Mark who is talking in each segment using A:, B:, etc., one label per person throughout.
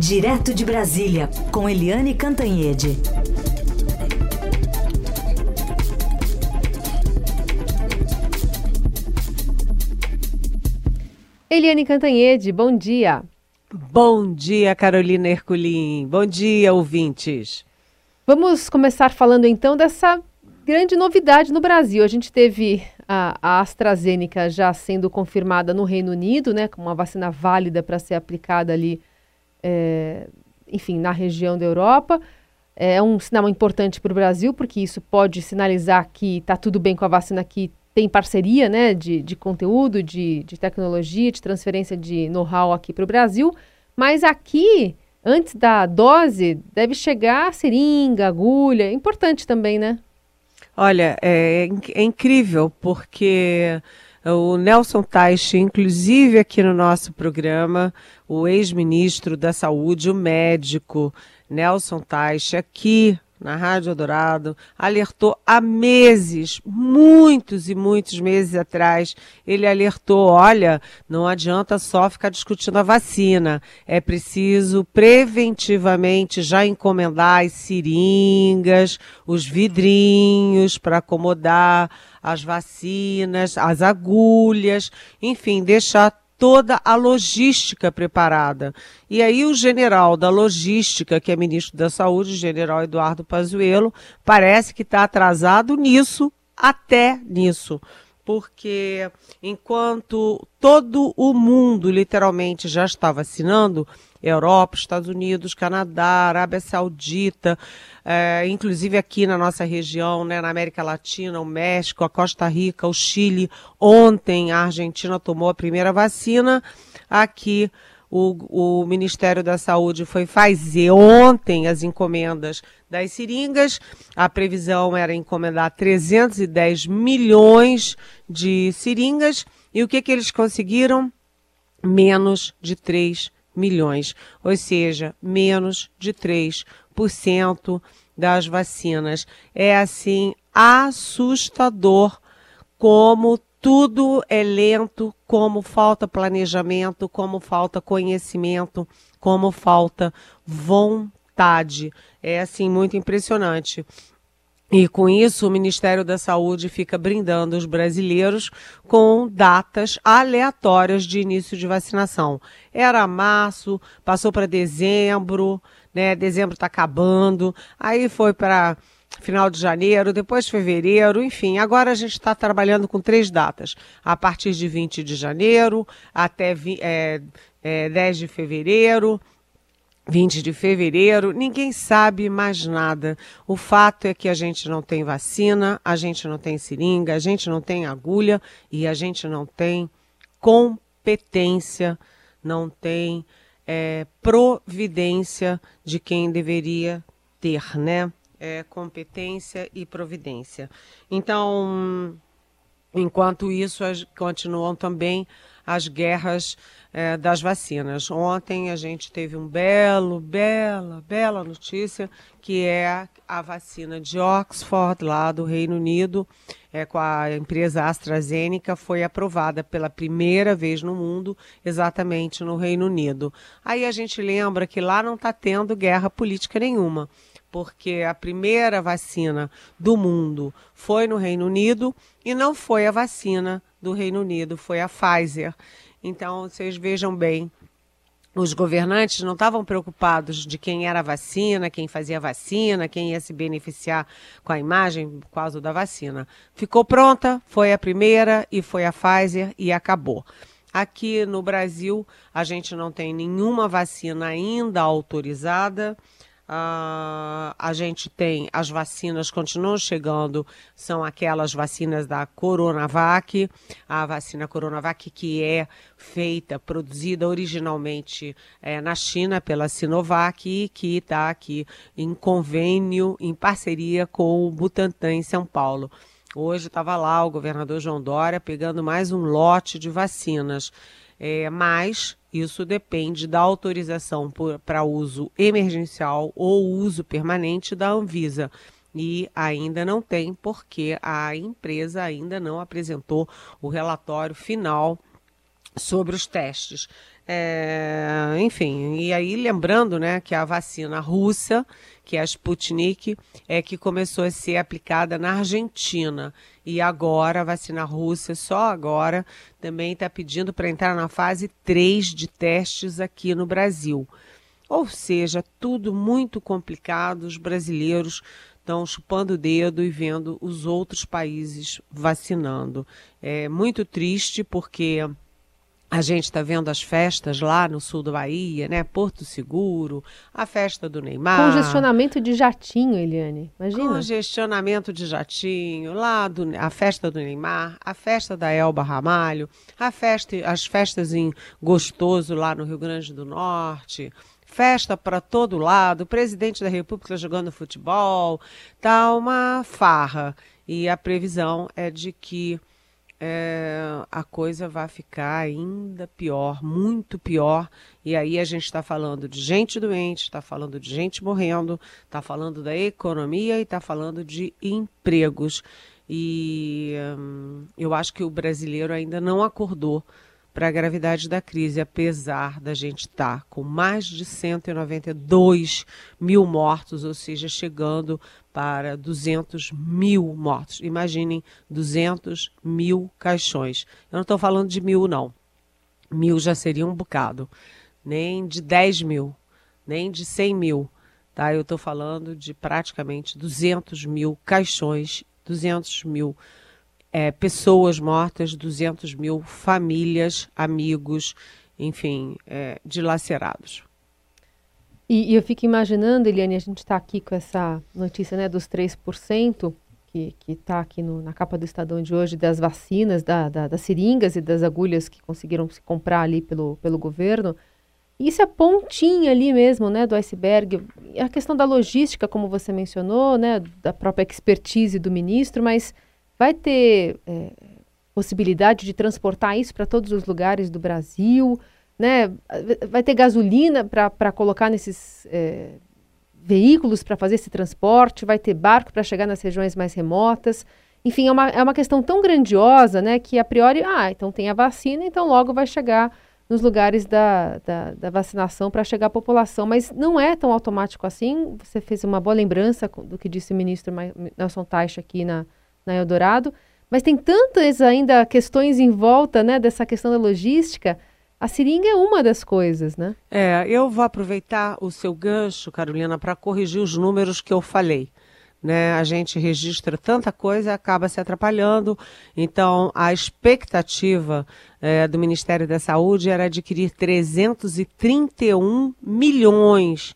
A: Direto de Brasília, com Eliane Cantanhede.
B: Eliane Cantanhede, bom dia.
C: Bom dia, Carolina Herculin. Bom dia, ouvintes.
B: Vamos começar falando então dessa grande novidade no Brasil. A gente teve a, a AstraZeneca já sendo confirmada no Reino Unido, né, como uma vacina válida para ser aplicada ali, é, enfim, na região da Europa. É um sinal importante para o Brasil, porque isso pode sinalizar que está tudo bem com a vacina que tem parceria né, de, de conteúdo, de, de tecnologia, de transferência de know-how aqui para o Brasil. Mas aqui, antes da dose, deve chegar seringa, agulha. É importante também, né?
C: Olha, é, é incrível, porque o Nelson Teich, inclusive aqui no nosso programa, o ex-ministro da Saúde, o médico Nelson Teich, aqui na Rádio Dourado, alertou há meses, muitos e muitos meses atrás, ele alertou, olha, não adianta só ficar discutindo a vacina, é preciso preventivamente já encomendar as seringas, os vidrinhos para acomodar as vacinas, as agulhas, enfim, deixar toda a logística preparada. E aí o general da logística, que é ministro da Saúde, o general Eduardo Pazuello, parece que está atrasado nisso, até nisso. Porque enquanto todo o mundo literalmente já está vacinando, Europa, Estados Unidos, Canadá, Arábia Saudita, é, inclusive aqui na nossa região, né, na América Latina, o México, a Costa Rica, o Chile. Ontem a Argentina tomou a primeira vacina. Aqui o, o Ministério da Saúde foi fazer ontem as encomendas das seringas. A previsão era encomendar 310 milhões de seringas. E o que, que eles conseguiram? Menos de 3 milhões, ou seja, menos de 3% das vacinas. É assim assustador como tudo é lento, como falta planejamento, como falta conhecimento, como falta vontade. É assim muito impressionante. E com isso, o Ministério da Saúde fica brindando os brasileiros com datas aleatórias de início de vacinação. Era março, passou para dezembro, né? Dezembro está acabando, aí foi para final de janeiro, depois fevereiro, enfim. Agora a gente está trabalhando com três datas: a partir de 20 de janeiro até é, é, 10 de fevereiro 20 de fevereiro, ninguém sabe mais nada. O fato é que a gente não tem vacina, a gente não tem seringa, a gente não tem agulha e a gente não tem competência, não tem é, providência de quem deveria ter, né? É, competência e providência. Então, enquanto isso, continuam também as guerras é, das vacinas. Ontem a gente teve um belo, bela, bela notícia, que é a vacina de Oxford, lá do Reino Unido, é, com a empresa AstraZeneca, foi aprovada pela primeira vez no mundo, exatamente no Reino Unido. Aí a gente lembra que lá não está tendo guerra política nenhuma porque a primeira vacina do mundo foi no Reino Unido e não foi a vacina do Reino Unido, foi a Pfizer. Então, vocês vejam bem, os governantes não estavam preocupados de quem era a vacina, quem fazia a vacina, quem ia se beneficiar com a imagem por causa da vacina. Ficou pronta, foi a primeira e foi a Pfizer e acabou. Aqui no Brasil, a gente não tem nenhuma vacina ainda autorizada. Uh, a gente tem as vacinas continuam chegando, são aquelas vacinas da Coronavac, a vacina Coronavac que é feita, produzida originalmente é, na China pela Sinovac e que está aqui em convênio, em parceria com o Butantan em São Paulo. Hoje estava lá o governador João Dória pegando mais um lote de vacinas, é, mas isso depende da autorização para uso emergencial ou uso permanente da Anvisa. E ainda não tem, porque a empresa ainda não apresentou o relatório final sobre os testes. É, enfim, e aí lembrando né, que a vacina russa, que é a Sputnik, é que começou a ser aplicada na Argentina. E agora a vacina russa, só agora, também está pedindo para entrar na fase 3 de testes aqui no Brasil. Ou seja, tudo muito complicado, os brasileiros estão chupando o dedo e vendo os outros países vacinando. É muito triste porque a gente está vendo as festas lá no sul do Bahia, né? Porto Seguro, a festa do Neymar.
B: Congestionamento de jatinho, Eliane. Imagina.
C: Congestionamento de jatinho, lá do, a festa do Neymar, a festa da Elba Ramalho, a festa, as festas em Gostoso lá no Rio Grande do Norte festa para todo lado, o presidente da República jogando futebol, tá uma farra. E a previsão é de que é, a coisa vai ficar ainda pior, muito pior. E aí a gente está falando de gente doente, está falando de gente morrendo, está falando da economia e está falando de empregos. E hum, eu acho que o brasileiro ainda não acordou para a gravidade da crise, apesar da gente estar tá com mais de 192 mil mortos, ou seja, chegando para 200 mil mortos. Imaginem 200 mil caixões. Eu não estou falando de mil, não. Mil já seria um bocado. Nem de 10 mil, nem de 100 mil. Tá? Eu estou falando de praticamente 200 mil caixões, 200 mil caixões é, pessoas mortas, 200 mil famílias, amigos, enfim, é, dilacerados.
B: E, e, eu fico imaginando, Eliane, a gente está aqui com essa notícia né, dos 3%, que está aqui no, na capa do Estadão de hoje, das vacinas, da, da, das seringas e das agulhas que conseguiram se comprar ali pelo, pelo governo. Isso é pontinha ali mesmo, né, do iceberg. A questão da logística, como você mencionou, né, da própria expertise do ministro, mas Vai ter é, possibilidade de transportar isso para todos os lugares do Brasil? Né? Vai ter gasolina para colocar nesses é, veículos para fazer esse transporte? Vai ter barco para chegar nas regiões mais remotas? Enfim, é uma, é uma questão tão grandiosa né, que a priori, ah, então tem a vacina, então logo vai chegar nos lugares da, da, da vacinação para chegar à população. Mas não é tão automático assim. Você fez uma boa lembrança do que disse o ministro Nelson Taixa aqui na, na Eldorado, mas tem tantas ainda questões em volta, né, dessa questão da logística. A seringa é uma das coisas, né?
C: É, eu vou aproveitar o seu gancho, Carolina, para corrigir os números que eu falei. Né, a gente registra tanta coisa acaba se atrapalhando. Então, a expectativa é, do Ministério da Saúde era adquirir 331 milhões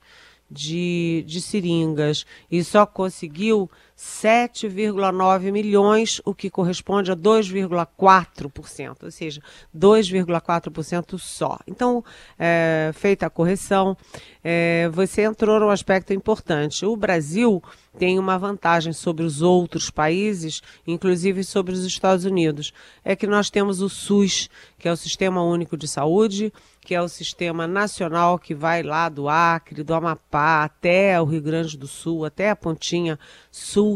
C: de, de seringas e só conseguiu 7,9 milhões, o que corresponde a 2,4%, ou seja, 2,4% só. Então, é, feita a correção, é, você entrou num aspecto importante. O Brasil tem uma vantagem sobre os outros países, inclusive sobre os Estados Unidos, é que nós temos o SUS, que é o Sistema Único de Saúde, que é o sistema nacional que vai lá do Acre, do Amapá, até o Rio Grande do Sul, até a pontinha sul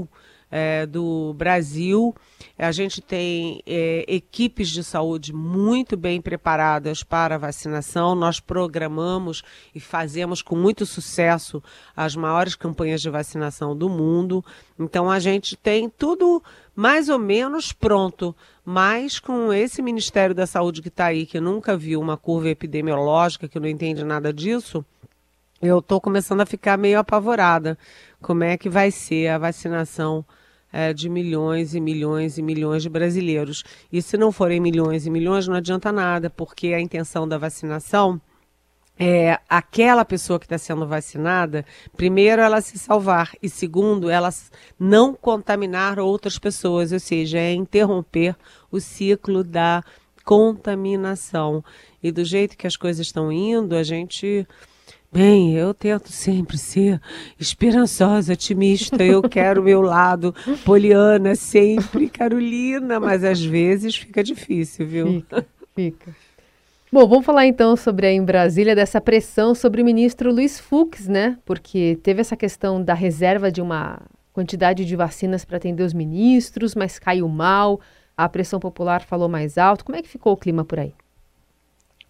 C: é, do Brasil. A gente tem é, equipes de saúde muito bem preparadas para a vacinação. Nós programamos e fazemos com muito sucesso as maiores campanhas de vacinação do mundo. Então a gente tem tudo mais ou menos pronto. Mas com esse Ministério da Saúde que está aí, que nunca viu uma curva epidemiológica, que não entende nada disso, eu estou começando a ficar meio apavorada. Como é que vai ser a vacinação é, de milhões e milhões e milhões de brasileiros. E se não forem milhões e milhões, não adianta nada, porque a intenção da vacinação é aquela pessoa que está sendo vacinada, primeiro, ela se salvar, e segundo, ela não contaminar outras pessoas, ou seja, é interromper o ciclo da contaminação. E do jeito que as coisas estão indo, a gente Bem, eu tento sempre ser esperançosa, otimista. Eu quero o meu lado poliana sempre, Carolina, mas às vezes fica difícil, viu?
B: Fica, fica. Bom, vamos falar então sobre aí em Brasília dessa pressão sobre o ministro Luiz Fux, né? Porque teve essa questão da reserva de uma quantidade de vacinas para atender os ministros, mas caiu mal. A pressão popular falou mais alto. Como é que ficou o clima por aí?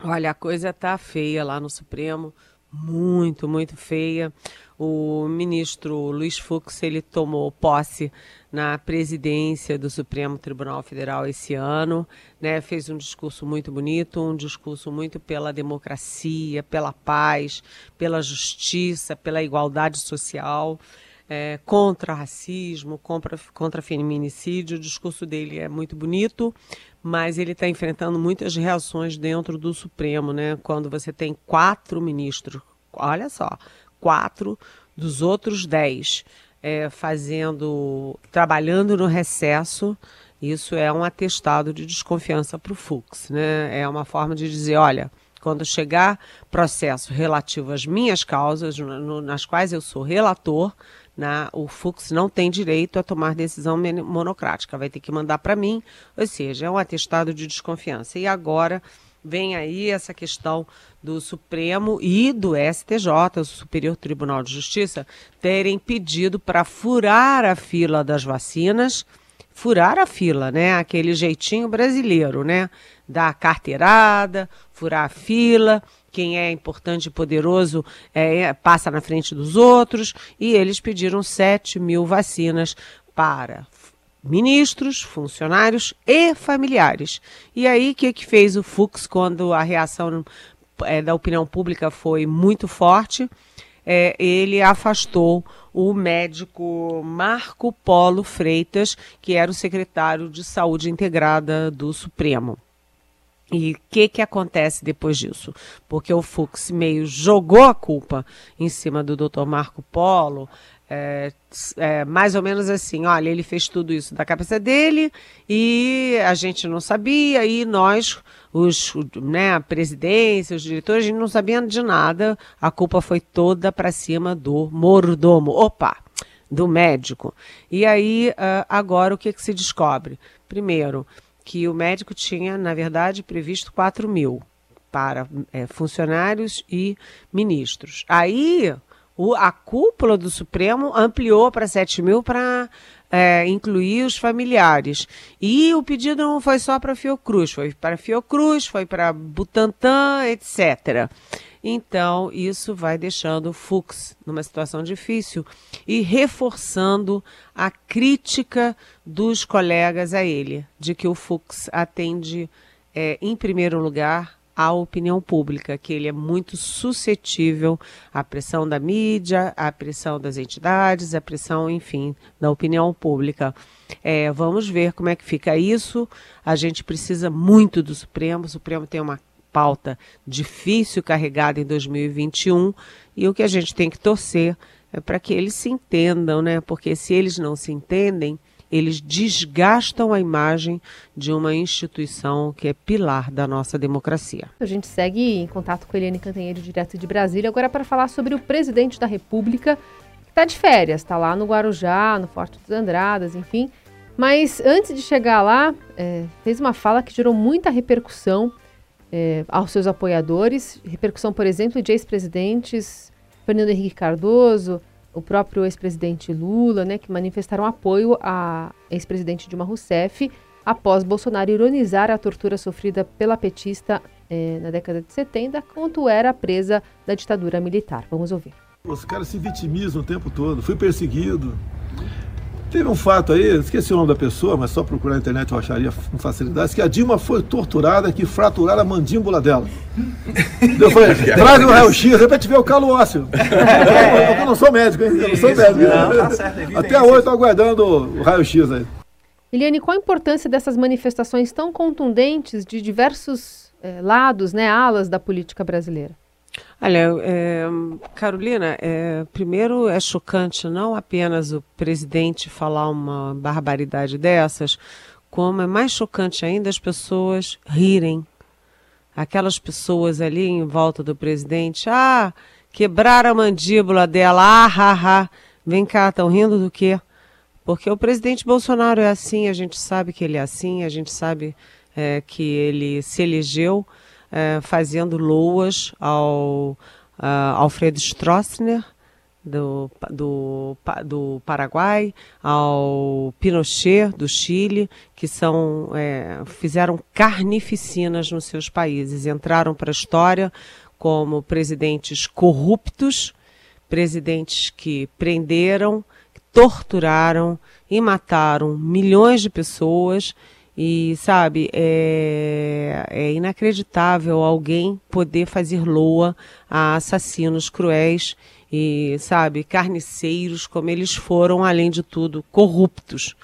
C: Olha, a coisa tá feia lá no Supremo, muito, muito feia. O ministro Luiz Fux, ele tomou posse na presidência do Supremo Tribunal Federal esse ano, né? Fez um discurso muito bonito, um discurso muito pela democracia, pela paz, pela justiça, pela igualdade social. É, contra racismo, contra, contra feminicídio. O discurso dele é muito bonito, mas ele está enfrentando muitas reações dentro do Supremo, né? Quando você tem quatro ministros, olha só, quatro dos outros dez é, fazendo, trabalhando no recesso, isso é um atestado de desconfiança para o Fux, né? É uma forma de dizer, olha, quando chegar processo relativo às minhas causas, no, nas quais eu sou relator, na, né, o Fux não tem direito a tomar decisão monocrática, vai ter que mandar para mim, ou seja, é um atestado de desconfiança. E agora vem aí essa questão do Supremo e do STJ, o Superior Tribunal de Justiça, terem pedido para furar a fila das vacinas, furar a fila, né? Aquele jeitinho brasileiro, né? Da carteirada, furar a fila, quem é importante e poderoso é, é passa na frente dos outros, e eles pediram 7 mil vacinas para ministros, funcionários e familiares. E aí, o que, que fez o Fux quando a reação é, da opinião pública foi muito forte? É, ele afastou o médico Marco Polo Freitas, que era o secretário de Saúde Integrada do Supremo. E o que, que acontece depois disso? Porque o Fux meio jogou a culpa em cima do Dr. Marco Polo, é, é, mais ou menos assim, olha, ele fez tudo isso da cabeça dele e a gente não sabia, e nós, os, né, a presidência, os diretores, a gente não sabia de nada, a culpa foi toda para cima do mordomo, opa, do médico. E aí, uh, agora o que, que se descobre? Primeiro, que o médico tinha, na verdade, previsto 4 mil para é, funcionários e ministros. Aí o, a cúpula do Supremo ampliou para 7 mil para é, incluir os familiares. E o pedido não foi só para Fiocruz, foi para Fiocruz, foi para Butantan, etc. Então, isso vai deixando o Fux numa situação difícil e reforçando a crítica dos colegas a ele, de que o Fux atende, é, em primeiro lugar, à opinião pública, que ele é muito suscetível à pressão da mídia, à pressão das entidades, à pressão, enfim, da opinião pública. É, vamos ver como é que fica isso. A gente precisa muito do Supremo. O Supremo tem uma pauta difícil carregada em 2021 e o que a gente tem que torcer é para que eles se entendam, né? Porque se eles não se entendem, eles desgastam a imagem de uma instituição que é pilar da nossa democracia.
B: A gente segue em contato com Eliane Cantanhede, direto de Brasília, agora para falar sobre o presidente da República, que está de férias, está lá no Guarujá, no Forte dos Andradas, enfim. Mas antes de chegar lá, é, fez uma fala que gerou muita repercussão é, aos seus apoiadores. Repercussão, por exemplo, de ex-presidentes Fernando Henrique Cardoso, o próprio ex-presidente Lula, né, que manifestaram apoio à ex-presidente Dilma Rousseff após Bolsonaro ironizar a tortura sofrida pela petista eh, na década de 70, quando era presa da ditadura militar. Vamos ouvir.
D: Os caras se vitimizam o tempo todo. Fui perseguido, Teve um fato aí, esqueci o nome da pessoa, mas só procurar na internet eu acharia com facilidade, que a Dilma foi torturada que fraturaram a mandíbula dela. Eu falei, traz um raio-x aí pra te ver o calo ósseo. Eu, não sou médico, hein? Eu não sou médico. Não, tá certo, Até hoje estou aguardando o raio-x aí.
B: Eliane, qual a importância dessas manifestações tão contundentes de diversos eh, lados, né, alas da política brasileira?
C: Olha, é, Carolina, é, primeiro é chocante não apenas o presidente falar uma barbaridade dessas, como é mais chocante ainda as pessoas rirem. Aquelas pessoas ali em volta do presidente, ah, quebraram a mandíbula dela, ah, ah, ah. Vem cá, estão rindo do quê? Porque o presidente Bolsonaro é assim, a gente sabe que ele é assim, a gente sabe é, que ele se elegeu é, fazendo loas ao uh, Alfredo Stroessner, do, do, do Paraguai, ao Pinochet do Chile, que são é, fizeram carnificinas nos seus países, entraram para a história como presidentes corruptos, presidentes que prenderam, torturaram e mataram milhões de pessoas. E, sabe, é, é, inacreditável alguém poder fazer loa a assassinos cruéis e, sabe, carniceiros, como eles foram, além de tudo, corruptos,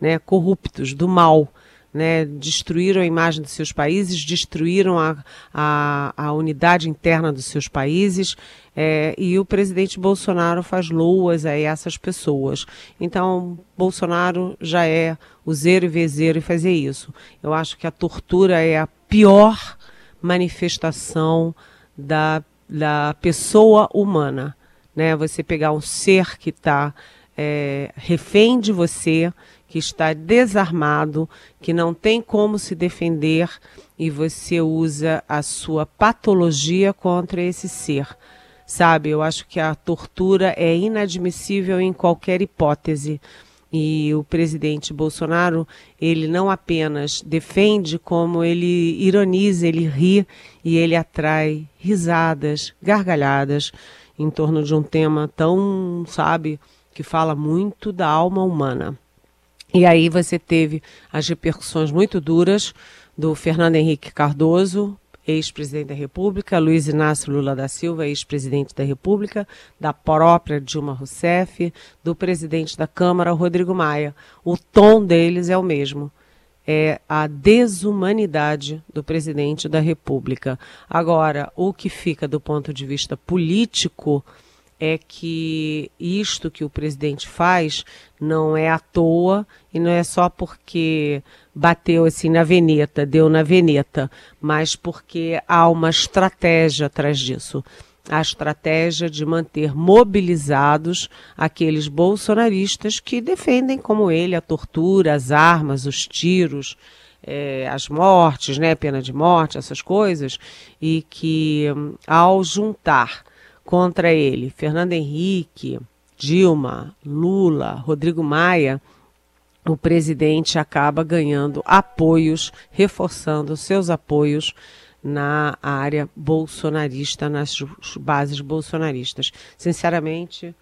C: né? Corruptos do mal. Né, destruíram a imagem dos seus países, destruíram a, a, a unidade interna dos seus países, é, e o presidente Bolsonaro faz loas a essas pessoas. Então, Bolsonaro já é o zero e vezeiro e fazer isso. Eu acho que a tortura é a pior manifestação da, da pessoa humana né? Você pegar um ser que está é, refém de você, que está desarmado, que não tem como se defender e você usa a sua patologia contra esse ser. Sabe, eu acho que a tortura é inadmissível em qualquer hipótese. E o presidente Bolsonaro, ele não apenas defende, como ele ironiza, ele ri e ele atrai risadas, gargalhadas em torno de um tema tão, sabe, que fala muito da alma humana. E aí você teve as repercussões muito duras do Fernando Henrique Cardoso, ex-presidente da República, Luiz Inácio Lula da Silva, ex-presidente da República, da própria Dilma Rousseff, do presidente da Câmara, Rodrigo Maia. O tom deles é o mesmo é a desumanidade do presidente da República. Agora, o que fica do ponto de vista político é que isto que o presidente faz não é à toa e não é só porque bateu assim na veneta, deu na veneta, mas porque há uma estratégia atrás disso. A estratégia de manter mobilizados aqueles bolsonaristas que defendem, como ele, a tortura, as armas, os tiros, é, as mortes, né, pena de morte, essas coisas, e que ao juntar contra ele Fernando Henrique, Dilma, Lula, Rodrigo Maia, o presidente acaba ganhando apoios, reforçando seus apoios na área bolsonarista, nas bases bolsonaristas. Sinceramente,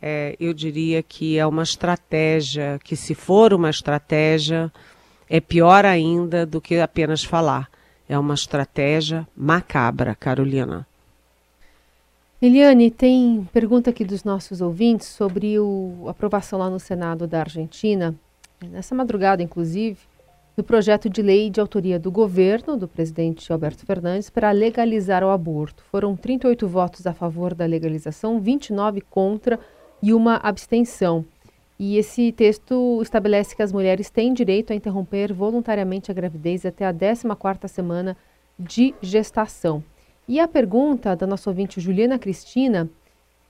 C: é, eu diria que é uma estratégia, que se for uma estratégia, é pior ainda do que apenas falar. É uma estratégia macabra, Carolina.
B: Eliane, tem pergunta aqui dos nossos ouvintes sobre a aprovação lá no Senado da Argentina, nessa madrugada, inclusive, do projeto de lei de autoria do governo, do presidente Alberto Fernandes, para legalizar o aborto. Foram 38 votos a favor da legalização, 29 contra e uma abstenção. E esse texto estabelece que as mulheres têm direito a interromper voluntariamente a gravidez até a 14ª semana de gestação. E a pergunta da nossa ouvinte Juliana Cristina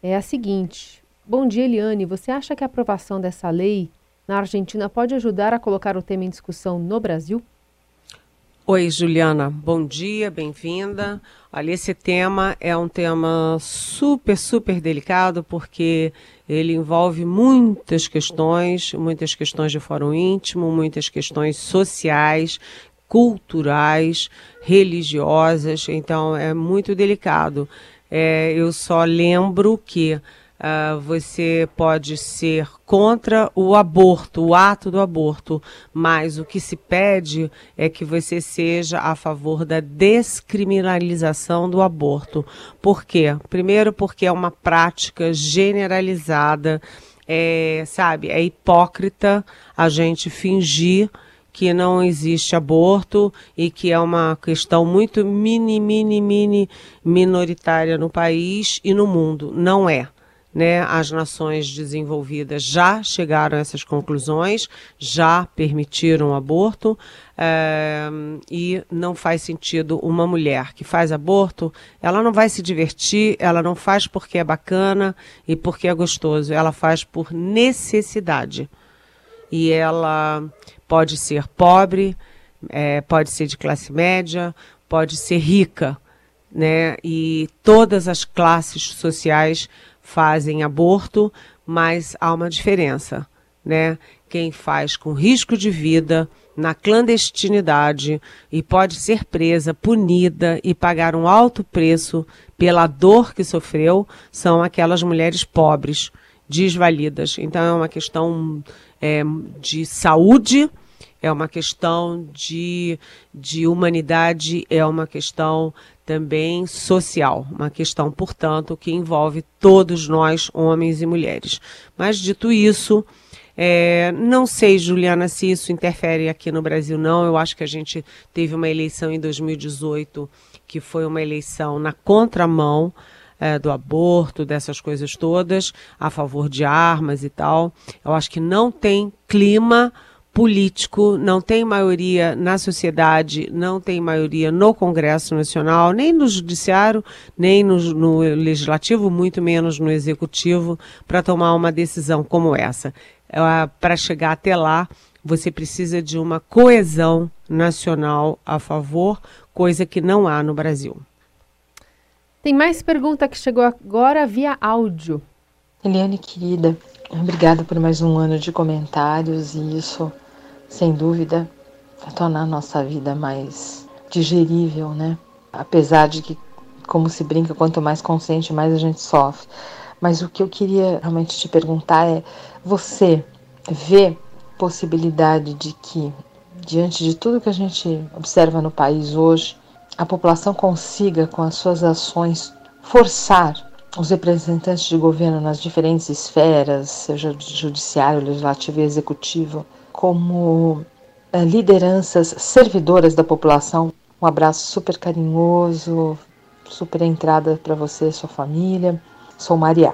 B: é a seguinte: Bom dia, Eliane. Você acha que a aprovação dessa lei na Argentina pode ajudar a colocar o tema em discussão no Brasil?
C: Oi, Juliana. Bom dia, bem-vinda. Olha, esse tema é um tema super, super delicado porque ele envolve muitas questões, muitas questões de fórum íntimo, muitas questões sociais, culturais, religiosas. Então, é muito delicado. É, eu só lembro que Uh, você pode ser contra o aborto, o ato do aborto, mas o que se pede é que você seja a favor da descriminalização do aborto. Por quê? Primeiro, porque é uma prática generalizada, é, sabe, é hipócrita a gente fingir que não existe aborto e que é uma questão muito mini, mini, mini minoritária no país e no mundo. Não é. Né, as nações desenvolvidas já chegaram a essas conclusões, já permitiram aborto, é, e não faz sentido uma mulher que faz aborto, ela não vai se divertir, ela não faz porque é bacana e porque é gostoso, ela faz por necessidade. E ela pode ser pobre, é, pode ser de classe média, pode ser rica né? E todas as classes sociais fazem aborto, mas há uma diferença, né? Quem faz com risco de vida, na clandestinidade e pode ser presa, punida e pagar um alto preço pela dor que sofreu, são aquelas mulheres pobres, desvalidas. Então é uma questão é, de saúde, é uma questão de, de humanidade, é uma questão também social, uma questão, portanto, que envolve todos nós, homens e mulheres. Mas dito isso, é, não sei, Juliana, se isso interfere aqui no Brasil, não. Eu acho que a gente teve uma eleição em 2018 que foi uma eleição na contramão é, do aborto, dessas coisas todas, a favor de armas e tal. Eu acho que não tem clima político, não tem maioria na sociedade, não tem maioria no Congresso Nacional, nem no Judiciário, nem no, no Legislativo, muito menos no Executivo, para tomar uma decisão como essa. É, para chegar até lá, você precisa de uma coesão nacional a favor, coisa que não há no Brasil.
B: Tem mais pergunta que chegou agora via áudio.
E: Eliane, querida, obrigada por mais um ano de comentários e isso, sem dúvida, vai tornar a nossa vida mais digerível, né? Apesar de que, como se brinca, quanto mais consciente, mais a gente sofre. Mas o que eu queria realmente te perguntar é: você vê possibilidade de que, diante de tudo que a gente observa no país hoje, a população consiga, com as suas ações, forçar os representantes de governo nas diferentes esferas, seja judiciário, legislativo e executivo, como eh, lideranças servidoras da população. Um abraço super carinhoso, super entrada para você e sua família. Sou Maria.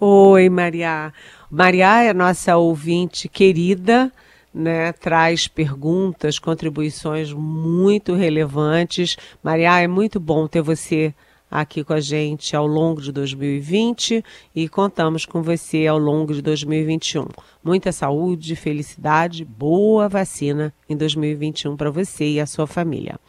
C: Oi, Maria. Maria é nossa ouvinte querida né, traz perguntas, contribuições muito relevantes. Maria, é muito bom ter você aqui com a gente ao longo de 2020 e contamos com você ao longo de 2021. Muita saúde, felicidade, boa vacina em 2021 para você e a sua família.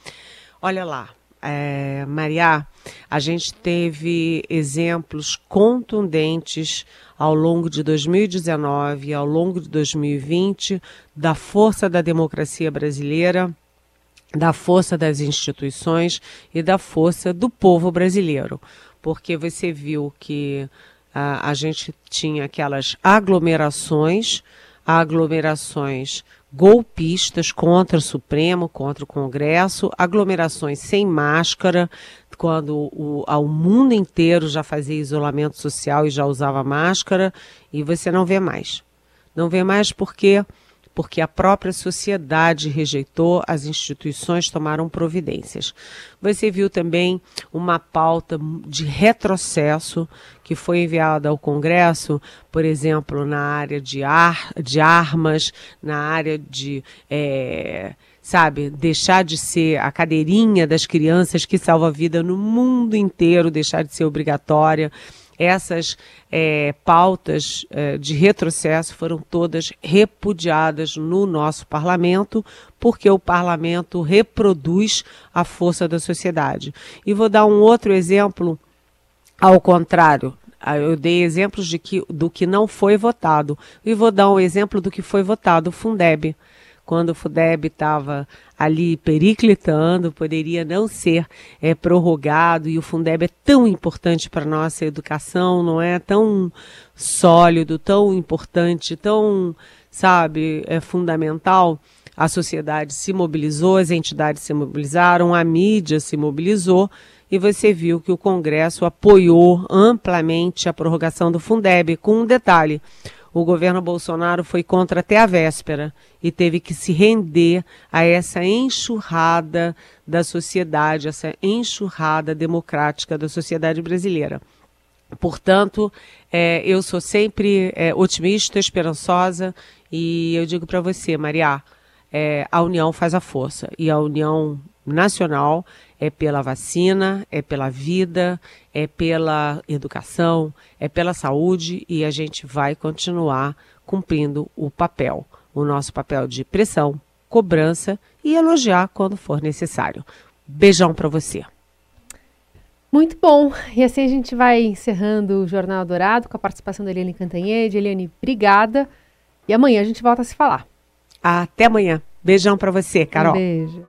C: Olha lá, é, Maria, a gente teve exemplos contundentes ao longo de 2019 e ao longo de 2020 da força da democracia brasileira, da força das instituições e da força do povo brasileiro. Porque você viu que a, a gente tinha aquelas aglomerações, aglomerações golpistas contra o Supremo, contra o Congresso, aglomerações sem máscara, quando o, o mundo inteiro já fazia isolamento social e já usava máscara, e você não vê mais. Não vê mais porque porque a própria sociedade rejeitou, as instituições tomaram providências. Você viu também uma pauta de retrocesso que foi enviada ao Congresso, por exemplo, na área de, ar, de armas, na área de. É, sabe, deixar de ser a cadeirinha das crianças que salva a vida no mundo inteiro, deixar de ser obrigatória essas é, pautas é, de retrocesso foram todas repudiadas no nosso parlamento, porque o parlamento reproduz a força da sociedade. E vou dar um outro exemplo ao contrário. Ah, eu dei exemplos de que, do que não foi votado. E vou dar um exemplo do que foi votado, o Fundeb quando o FUDEB estava ali periclitando, poderia não ser é, prorrogado, e o Fundeb é tão importante para a nossa educação, não é? Tão sólido, tão importante, tão, sabe, é fundamental. A sociedade se mobilizou, as entidades se mobilizaram, a mídia se mobilizou, e você viu que o Congresso apoiou amplamente a prorrogação do Fundeb, com um detalhe o governo Bolsonaro foi contra até a véspera e teve que se render a essa enxurrada da sociedade, essa enxurrada democrática da sociedade brasileira. Portanto, é, eu sou sempre é, otimista, esperançosa e eu digo para você, Maria, é, a união faz a força e a união nacional é pela vacina, é pela vida, é pela educação, é pela saúde e a gente vai continuar cumprindo o papel, o nosso papel de pressão, cobrança e elogiar quando for necessário. Beijão para você.
B: Muito bom. E assim a gente vai encerrando o Jornal Dourado com a participação da Eliane Cantanhede. Eliane, obrigada. E amanhã a gente volta a se falar.
C: Até amanhã. Beijão para você, Carol.
B: Um beijo.